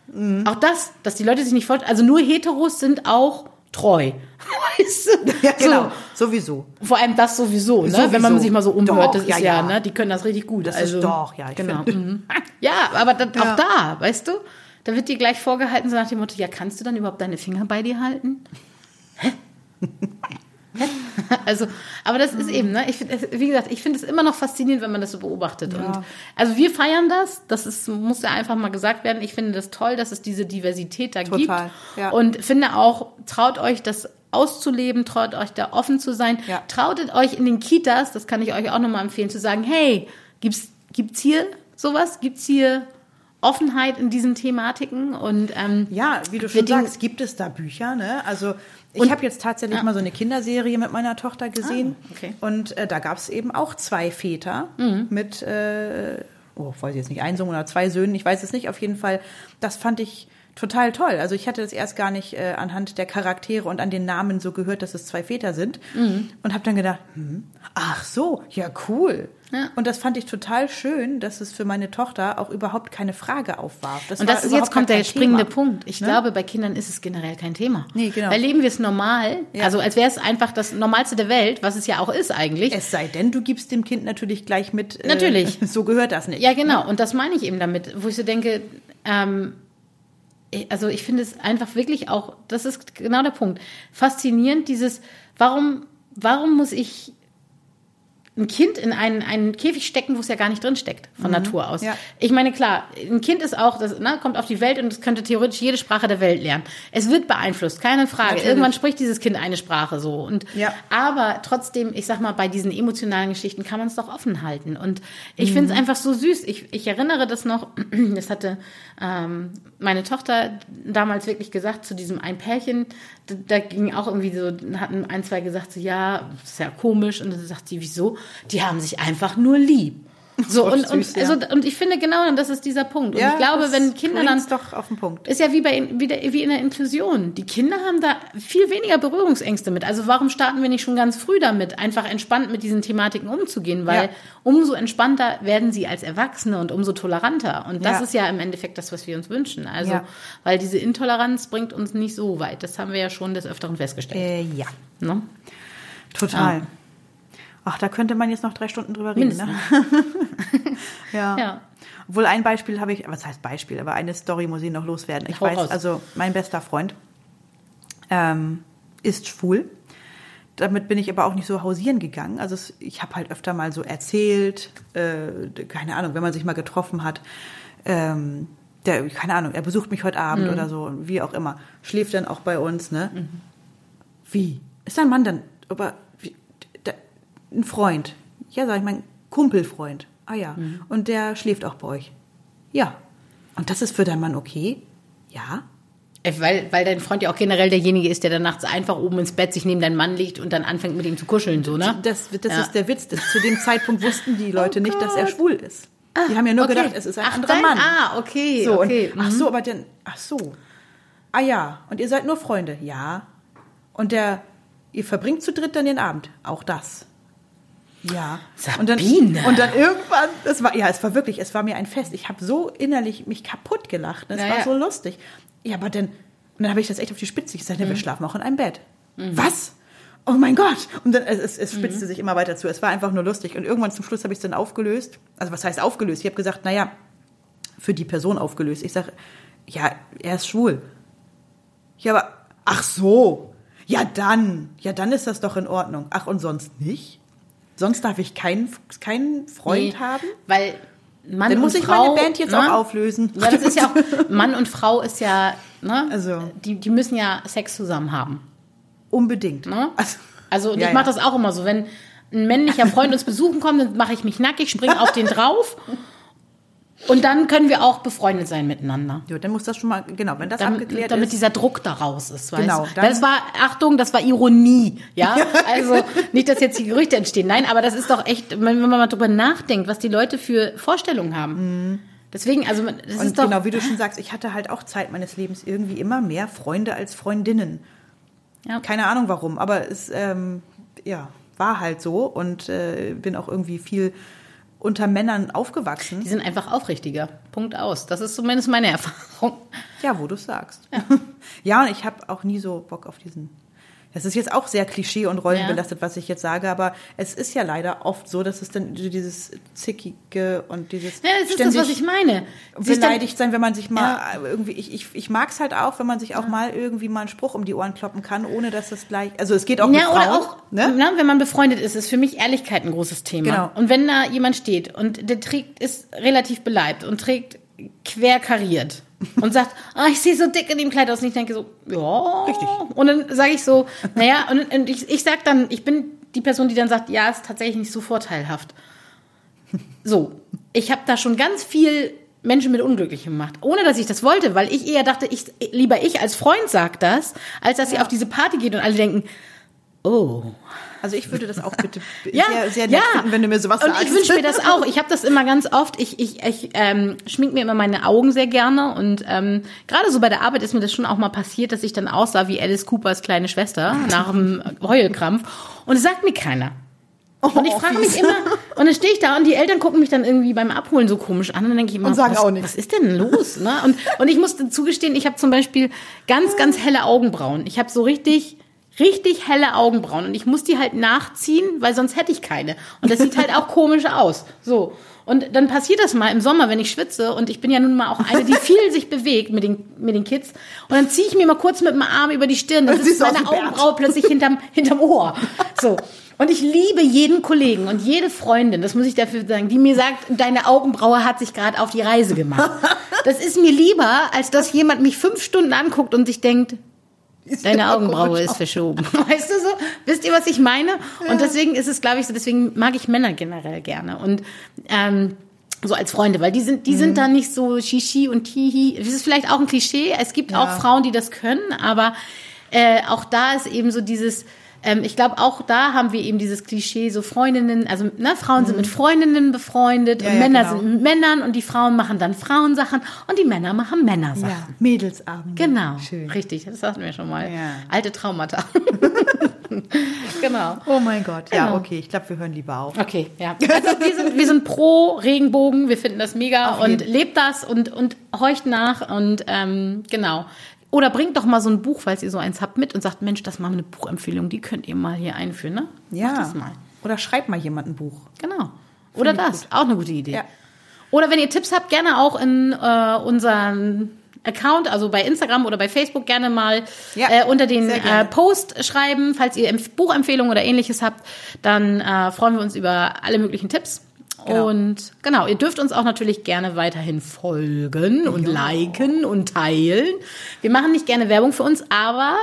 Auch das, dass die Leute sich nicht vorstellen, also nur Heteros sind auch treu. Weißt du? Ja, genau. So. Sowieso. Vor allem das sowieso, ne? Sowieso. wenn man sich mal so umhört, Doch, das ist ja, ja, ne? die können das richtig gut. Das ist also, doch, ja, ich genau. mhm. Ja, aber dann, Ja. auch da, weißt du, da wird dir gleich vorgehalten, so nach dem Motto, ja, kannst du dann überhaupt deine Finger bei dir halten? Hä? Also, aber das ist eben, ne? Ich find, wie gesagt, ich finde es immer noch faszinierend, wenn man das so beobachtet. Ja. Und also wir feiern das. Das ist, muss ja einfach mal gesagt werden. Ich finde das toll, dass es diese Diversität da Total, gibt. ja. Und finde auch, traut euch das auszuleben, traut euch da offen zu sein. Ja. Trautet euch in den Kitas, das kann ich euch auch nochmal empfehlen, zu sagen, hey, gibt's, gibt's hier sowas? Gibt's hier Offenheit in diesen Thematiken? Und ähm, Ja, wie du schon sagst, gibt es da Bücher, ne? Also ich habe jetzt tatsächlich Ja. mal so eine Kinderserie mit meiner Tochter gesehen. Ah, okay. Und äh, da gab es eben auch zwei Väter Mhm. mit äh, oh, weiß ich jetzt nicht, ein Sohn oder zwei Söhnen, ich weiß es nicht, auf jeden Fall, das fand ich total toll. Also ich hatte das erst gar nicht äh, anhand der Charaktere und an den Namen so gehört, dass es zwei Väter sind mhm. und habe dann gedacht, hm, ach so, ja cool. Ja. Und das fand ich total schön, dass es für meine Tochter auch überhaupt keine Frage aufwarf. Das und das ist jetzt kommt der springende Thema. Punkt. Ich ne? glaube, bei Kindern ist es generell kein Thema. Nee, genau. Weil leben wir es normal, ja. also als wäre es einfach das Normalste der Welt, was es ja auch ist eigentlich. Es sei denn, du gibst dem Kind natürlich gleich mit. Äh, natürlich. so gehört das nicht. Ja, genau. Und das meine ich eben damit, wo ich so denke, ähm, also ich finde es einfach wirklich auch, das ist genau der Punkt, faszinierend, dieses, warum, warum muss ich ein Kind in einen, einen Käfig stecken, wo es ja gar nicht drin steckt, von mhm. Natur aus. Ja. Ich meine, klar, ein Kind ist auch, das ne, kommt auf die Welt und es könnte theoretisch jede Sprache der Welt lernen. Es wird beeinflusst, keine Frage. Natürlich. Irgendwann spricht dieses Kind eine Sprache so. Und, ja. Aber trotzdem, ich sag mal, bei diesen emotionalen Geschichten kann man es doch offen halten. Und ich mhm. finde es einfach so süß. Ich, ich erinnere das noch, das hatte ähm, meine Tochter damals wirklich gesagt zu diesem ein Pärchen, da, da ging auch irgendwie so, hatten ein, zwei gesagt, so ja, ist ja komisch. Und dann sagt sie, wieso? Die haben sich einfach nur lieb. So, und, süß, und, ja. also, und ich finde genau, das ist dieser Punkt. Und ja, ich glaube, wenn Kinder dann. doch auf den Punkt. Ist ja wie bei, wie, der, wie in der Inklusion. Die Kinder haben da viel weniger Berührungsängste mit. Also warum starten wir nicht schon ganz früh damit, einfach entspannt mit diesen Thematiken umzugehen? Weil ja. umso entspannter werden sie als Erwachsene und umso toleranter. Und das ist ja im Endeffekt das, was wir uns wünschen. Also, weil diese Intoleranz bringt uns nicht so weit. Das haben wir ja schon des Öfteren festgestellt. Äh, ja. Ne? Total. Ach, da könnte man jetzt noch drei Stunden drüber reden. Ne? ja. ja. Obwohl ein Beispiel habe ich, was heißt Beispiel, aber eine Story muss ich noch loswerden. Ich Hau weiß, raus. also mein bester Freund ähm, ist schwul. Damit bin ich aber auch nicht so hausieren gegangen. Also es, ich habe halt öfter mal so erzählt, äh, keine Ahnung, wenn man sich mal getroffen hat, ähm, der, keine Ahnung, er besucht mich heute Abend mhm. oder so, wie auch immer, schläft dann auch bei uns, ne? Mhm. Wie? Ist dein Mann dann, aber ein Freund. Ja, sag ich, mein Kumpelfreund. Ah ja. Mhm. Und der schläft auch bei euch. Ja. Und das ist für deinen Mann okay? Ja. Äh, weil, weil dein Freund ja auch generell derjenige ist, der dann nachts einfach oben ins Bett sich neben deinen Mann legt und dann anfängt mit ihm zu kuscheln, so, ne? Das, das ja. ist der Witz. Das, zu dem Zeitpunkt wussten die Leute oh nicht, dass er schwul ist. Die haben ja nur okay. gedacht, es ist ein ach, anderer dein, Mann. Ah, okay. So, okay. Und, ach so, mhm. aber dann, ach so. Ah ja. Und ihr seid nur Freunde? Ja. Und der, ihr verbringt zu dritt dann den Abend? Auch das. Ja. Sabine. Und dann, und dann irgendwann, das war, ja, es war wirklich, es war mir ein Fest. Ich habe so innerlich mich kaputt gelacht. Es naja. war so lustig. Ja, aber dann, und dann habe ich das echt auf die Spitze gesagt, mhm. wir schlafen auch in einem Bett. Mhm. Was? Oh mein Gott! Und dann, es, es spitzte mhm. sich immer weiter zu. Es war einfach nur lustig. Und irgendwann zum Schluss habe ich es dann aufgelöst. Also was heißt aufgelöst? Ich habe gesagt, naja, für die Person aufgelöst. Ich sage, ja, er ist schwul. Ja, aber, ach so. Ja, dann. Ja, dann ist das doch in Ordnung. Ach, und sonst nicht? Sonst darf ich keinen, keinen Freund nee, haben? Weil Mann Dann muss und ich Frau, meine Band jetzt ne? auch auflösen. Ja, das ist ja auch, Mann und Frau ist ja, ne? Also. Die, die müssen ja Sex zusammen haben. Unbedingt. Ne? Also, also und ja, ich mache ja. das auch immer so, wenn ein männlicher Freund uns besuchen kommt, dann mache ich mich nackig, springe auf den drauf und dann können wir auch befreundet sein miteinander. Ja, dann muss das schon mal, genau, wenn das damit, abgeklärt damit ist. dieser Druck da raus ist, weißt genau, dann, Das war, Achtung, das war Ironie, ja? Also, nicht, dass jetzt die Gerüchte entstehen. Nein, aber das ist doch echt, wenn man mal drüber nachdenkt, was die Leute für Vorstellungen haben. Mhm. Deswegen, also, das Und ist doch. Genau, wie du schon sagst, ich hatte halt auch Zeit meines Lebens irgendwie immer mehr Freunde als Freundinnen. Ja. Keine Ahnung warum, aber es, ähm, ja, war halt so und äh, bin auch irgendwie viel unter Männern aufgewachsen. Die sind einfach aufrichtiger. Punkt aus. Das ist zumindest meine Erfahrung. Ja, wo du sagst. Ja, ja und ich habe auch nie so Bock auf diesen das ist jetzt auch sehr Klischee und rollenbelastet, ja. was ich jetzt sage, aber es ist ja leider oft so, dass es dann dieses zickige und dieses ja, das ist das, was ich meine. beleidigt sein, wenn man sich mal ja. irgendwie, ich, ich, ich mag es halt auch, wenn man sich auch ja. mal irgendwie mal einen Spruch um die Ohren kloppen kann, ohne dass es gleich, also es geht auch ja, mit Frauen. Oder auch, ne? na, wenn man befreundet ist, ist für mich Ehrlichkeit ein großes Thema. Genau. Und wenn da jemand steht und der trägt, ist relativ beleibt und trägt quer kariert und sagt, ah, ich sehe so dick in dem Kleid aus. Und ich denke so, ja. Richtig. Und dann sage ich so, naja, und, und ich, ich sag dann, ich bin die Person, die dann sagt, ja, ist tatsächlich nicht so vorteilhaft. So, ich habe da schon ganz viel Menschen mit unglücklich gemacht, ohne dass ich das wollte, weil ich eher dachte, ich lieber ich als Freund sagt das, als dass ja. sie auf diese Party geht und alle denken, oh, Also ich würde das auch bitte Ja, sehr, sehr ja. finden, wenn du mir sowas und sagst. ich wünsche mir das auch. Ich habe das immer ganz oft. Ich, ich, ich ähm, schmink mir immer meine Augen sehr gerne und ähm, gerade so bei der Arbeit ist mir das schon auch mal passiert, dass ich dann aussah wie Alice Coopers kleine Schwester nach einem Heulkrampf und es sagt mir keiner. Und ich Oh, frage mich immer, und dann stehe ich da und die Eltern gucken mich dann irgendwie beim Abholen so komisch an und dann denke ich immer, Und sagen was, auch nichts. was ist denn los? Ne? Und, und ich musste zugestehen, ich habe zum Beispiel ganz, ganz helle Augenbrauen. Ich habe so richtig, richtig helle Augenbrauen und ich muss die halt nachziehen, weil sonst hätte ich keine. Und das sieht halt auch komisch aus. So. Und dann passiert das mal im Sommer, wenn ich schwitze und ich bin ja nun mal auch eine, die viel sich bewegt mit den, mit den Kids. Und dann ziehe ich mir mal kurz mit dem Arm über die Stirn, dann Dann ist meine. Augenbraue plötzlich hinterm, hinterm Ohr. So. Und ich liebe jeden Kollegen und jede Freundin, das muss ich dafür sagen, die mir sagt, deine Augenbraue hat sich gerade auf die Reise gemacht. Das ist mir lieber, als dass jemand mich fünf Stunden anguckt und sich denkt, deine Augenbraue ist verschoben. Weißt du so? Wisst ihr, was ich meine? Und deswegen ist es, glaube ich, so, deswegen mag ich Männer generell gerne. Und ähm, so als Freunde, weil die sind, die Mhm. sind da nicht so Shishi und Tihi. Das ist vielleicht auch ein Klischee. Es gibt auch Frauen, die das können, aber äh, auch da ist eben so dieses, ähm, ich glaube, auch da haben wir eben dieses Klischee, so Freundinnen, also ne, Frauen sind mit Freundinnen befreundet Mhm. Ja, und ja, Männer genau. sind mit Männern und die Frauen machen dann Frauensachen und die Männer machen Männersachen. ja, Mädelsabend. Genau, Schön. richtig, das hatten wir schon mal. Alte Traumata. genau. Oh mein Gott. Ja, Genau. okay. Ich glaube, wir hören lieber auf. Okay, ja. Also wir sind, wir sind pro Regenbogen, wir finden das mega Auf und jeden. lebt das und, und horcht nach und ähm, genau. Oder bringt doch mal so ein Buch, falls ihr so eins habt, mit und sagt, Mensch, das ist mal eine Buchempfehlung, die könnt ihr mal hier einführen, ne? Ja. Oder schreib mal jemand ein Buch. Genau. Oder ich das, auch eine gute Idee. Ja. Oder wenn ihr Tipps habt, gerne auch in äh, unseren Account, also bei Instagram oder bei Facebook gerne mal Ja, äh, unter den äh, Post schreiben. Falls ihr Empf Buchempfehlungen oder ähnliches habt, dann äh, freuen wir uns über alle möglichen Tipps. Genau. Und genau, ihr dürft uns auch natürlich gerne weiterhin folgen und liken und teilen. Wir machen nicht gerne Werbung für uns, aber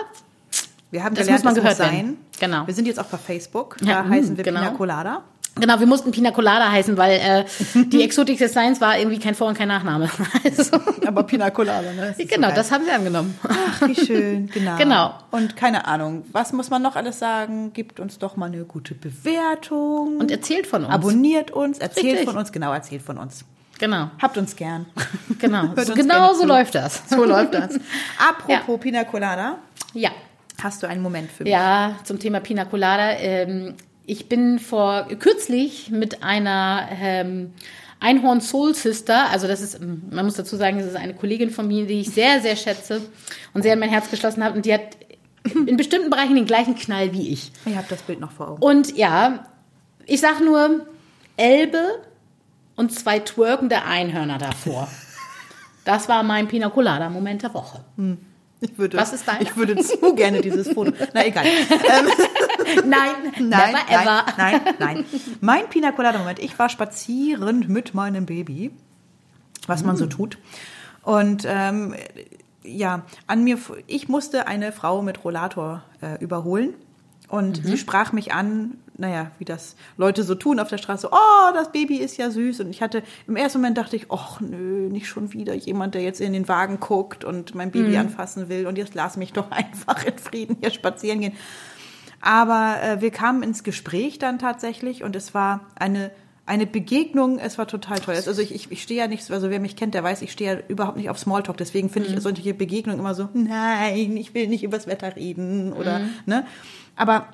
Wir haben Das gelernt, muss man es gehört muss werden. sein. Genau. Wir sind jetzt auch bei Facebook. Da Ja, mm, heißen wir genau. Pina Colada. Genau, wir mussten Pina Colada heißen, weil äh, die Exotic Science war irgendwie kein Vor- und kein Nachname. Also, Aber Pina Colada, ne? Das so genau, geil. das haben wir angenommen. Ach, wie schön, genau. Genau. Und keine Ahnung, was muss man noch alles sagen? Gibt uns doch mal eine gute Bewertung. Und erzählt von uns. Abonniert uns, erzählt Richtig. von uns, genau, erzählt von uns. Genau, Habt uns gern. genau. So, uns genau so zu. läuft das. So läuft das. Apropos Pina Colada, Ja. hast du einen Moment für mich? Ja, zum Thema Pina Colada. Ähm, ich bin vor kürzlich mit einer ähm, Einhorn Soul Sister, also das ist, man muss dazu sagen, das ist eine Kollegin von mir, die ich sehr, sehr schätze und sehr in mein Herz geschlossen habe und die hat in bestimmten Bereichen den gleichen Knall wie ich. Ich habe das Bild noch vor Augen. Und ja, ich sag nur Elbe und zwei twerkende Einhörner davor. Das war mein Pina Colada Moment der Woche. Ich würde, Was ist deiner? Ich würde zu gerne dieses Foto. Na egal. Nein, nein, never ever. nein, nein, nein. Mein Pina Colada Moment. Ich war spazieren mit meinem Baby, was man Mm. so tut. Und ähm, ja, an mir, ich musste eine Frau mit Rollator äh, überholen. Und Mhm. sie sprach mich an, naja, wie das Leute so tun auf der Straße. Oh, das Baby ist ja süß. Und ich hatte, im ersten Moment dachte ich, ach nö, nicht schon wieder jemand, der jetzt in den Wagen guckt und mein Baby Mhm. anfassen will. Und jetzt lass mich doch einfach in Frieden hier spazieren gehen. Aber äh, wir kamen ins Gespräch dann tatsächlich und es war eine, eine Begegnung, es war total toll. Also ich, ich, ich stehe ja nicht, also wer mich kennt, der weiß, ich stehe ja überhaupt nicht auf Smalltalk. Deswegen finde ich solche Begegnungen immer so, nein, ich will nicht übers Wetter reden oder, ne? Aber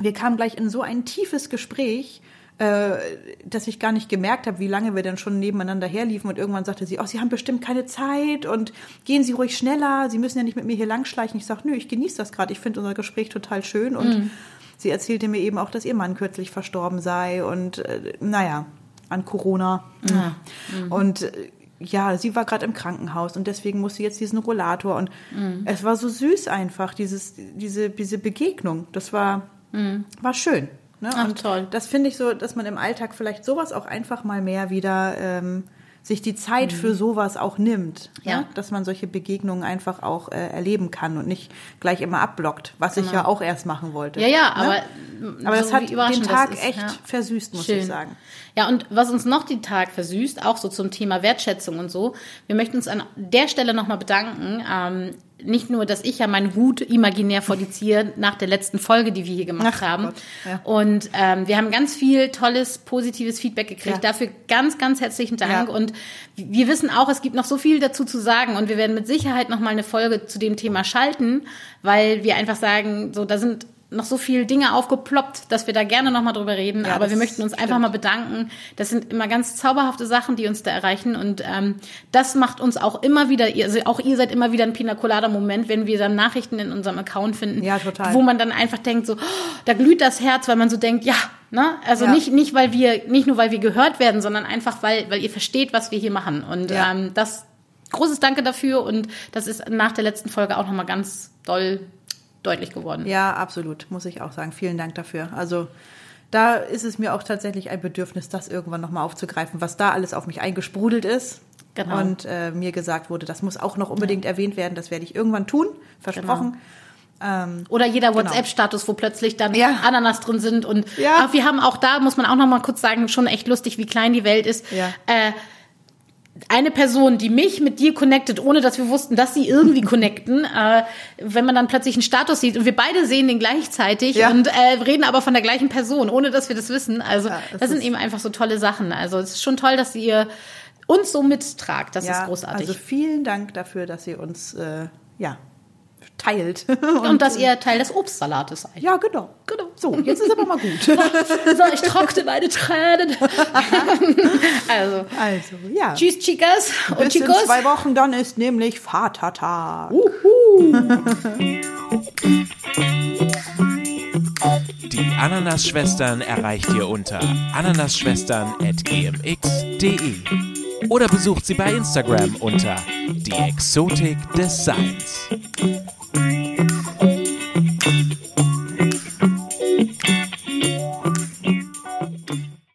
wir kamen gleich in so ein tiefes Gespräch, dass ich gar nicht gemerkt habe, wie lange wir denn schon nebeneinander herliefen. Und irgendwann sagte sie, oh, Sie haben bestimmt keine Zeit und gehen Sie ruhig schneller. Sie müssen ja nicht mit mir hier langschleichen. Ich sage, nö, ich genieße das gerade. Ich finde unser Gespräch total schön. Und sie erzählte mir eben auch, dass ihr Mann kürzlich verstorben sei und äh, naja, an Corona. Und äh, ja, sie war gerade im Krankenhaus und deswegen musste sie jetzt diesen Rollator. Und es war so süß einfach, dieses, diese, diese Begegnung. Das war, war schön. Ne? Ach, und toll. das finde ich so, dass man im Alltag vielleicht sowas auch einfach mal mehr wieder ähm, sich die Zeit für sowas auch nimmt. Mhm. Ja. Ne? Dass man solche Begegnungen einfach auch äh, erleben kann und nicht gleich immer abblockt, was ich ja auch erst machen wollte. Genau. Ja, ja, ne? aber, Aber das so hat den Tag ist, echt ja. versüßt, muss Schön. ich sagen. Ja, und was uns noch den Tag versüßt, auch so zum Thema Wertschätzung und so, wir möchten uns an der Stelle nochmal bedanken. Ähm, nicht nur, dass ich ja meinen Hut imaginär vor die ziehe nach der letzten Folge, die wir hier gemacht Ach haben. Gott, ja. Und ähm, wir haben ganz viel tolles, positives Feedback gekriegt. Ja. Dafür ganz, ganz herzlichen Dank. Ja. Und wir wissen auch, es gibt noch so viel dazu zu sagen. Und wir werden mit Sicherheit noch mal eine Folge zu dem Thema schalten, weil wir einfach sagen, so da sind noch so viele Dinge aufgeploppt, dass wir da gerne noch mal drüber reden. Ja, Aber wir möchten uns einfach stimmt. mal bedanken. Das sind immer ganz zauberhafte Sachen, die uns da erreichen. Und ähm, das macht uns auch immer wieder, also auch ihr seid immer wieder ein Pina Colada Moment, wenn wir dann Nachrichten in unserem Account finden, Ja, total. wo man dann einfach denkt, so, oh, da glüht das Herz, weil man so denkt, ja, ne? Also Ja. nicht, nicht, weil wir, nicht nur weil wir gehört werden, sondern einfach, weil, weil ihr versteht, was wir hier machen. Und Ja. ähm, das großes Danke dafür und das ist nach der letzten Folge auch nochmal ganz doll deutlich geworden. Ja, absolut, muss ich auch sagen. Vielen Dank dafür. Also da ist es mir auch tatsächlich ein Bedürfnis, das irgendwann nochmal aufzugreifen, was da alles auf mich eingesprudelt ist. Genau. Und äh, mir gesagt wurde, das muss auch noch unbedingt erwähnt werden. Das werde ich irgendwann tun, versprochen. Ähm, Oder jeder WhatsApp-Status, wo plötzlich dann Ja. Ananas drin sind. Und Ja. wir haben auch da, muss man auch noch mal kurz sagen, schon echt lustig, wie klein die Welt ist. Ja. Äh, eine Person, die mich mit dir connectet, ohne dass wir wussten, dass sie irgendwie connecten, äh, wenn man dann plötzlich einen Status sieht und wir beide sehen den gleichzeitig Ja. und äh, reden aber von der gleichen Person, ohne dass wir das wissen. Also Ja, das das sind eben einfach so tolle Sachen. Also es ist schon toll, dass ihr uns so mittragt. Das ja, ist großartig. Also vielen Dank dafür, dass ihr uns äh, ja teilt. und, dass ihr Teil des Obstsalates seid. ja, genau, genau. So, jetzt ist aber mal gut. So, ich trockne meine Tränen. also, Also, ja. tschüss, Chicas und Bis in Chicos. zwei Wochen, dann ist nämlich Vatertag. Die Ananas-Schwestern erreicht ihr unter ananasschwestern.gmx.de oder besucht sie bei Instagram unter die Exotik des Seins. Bye.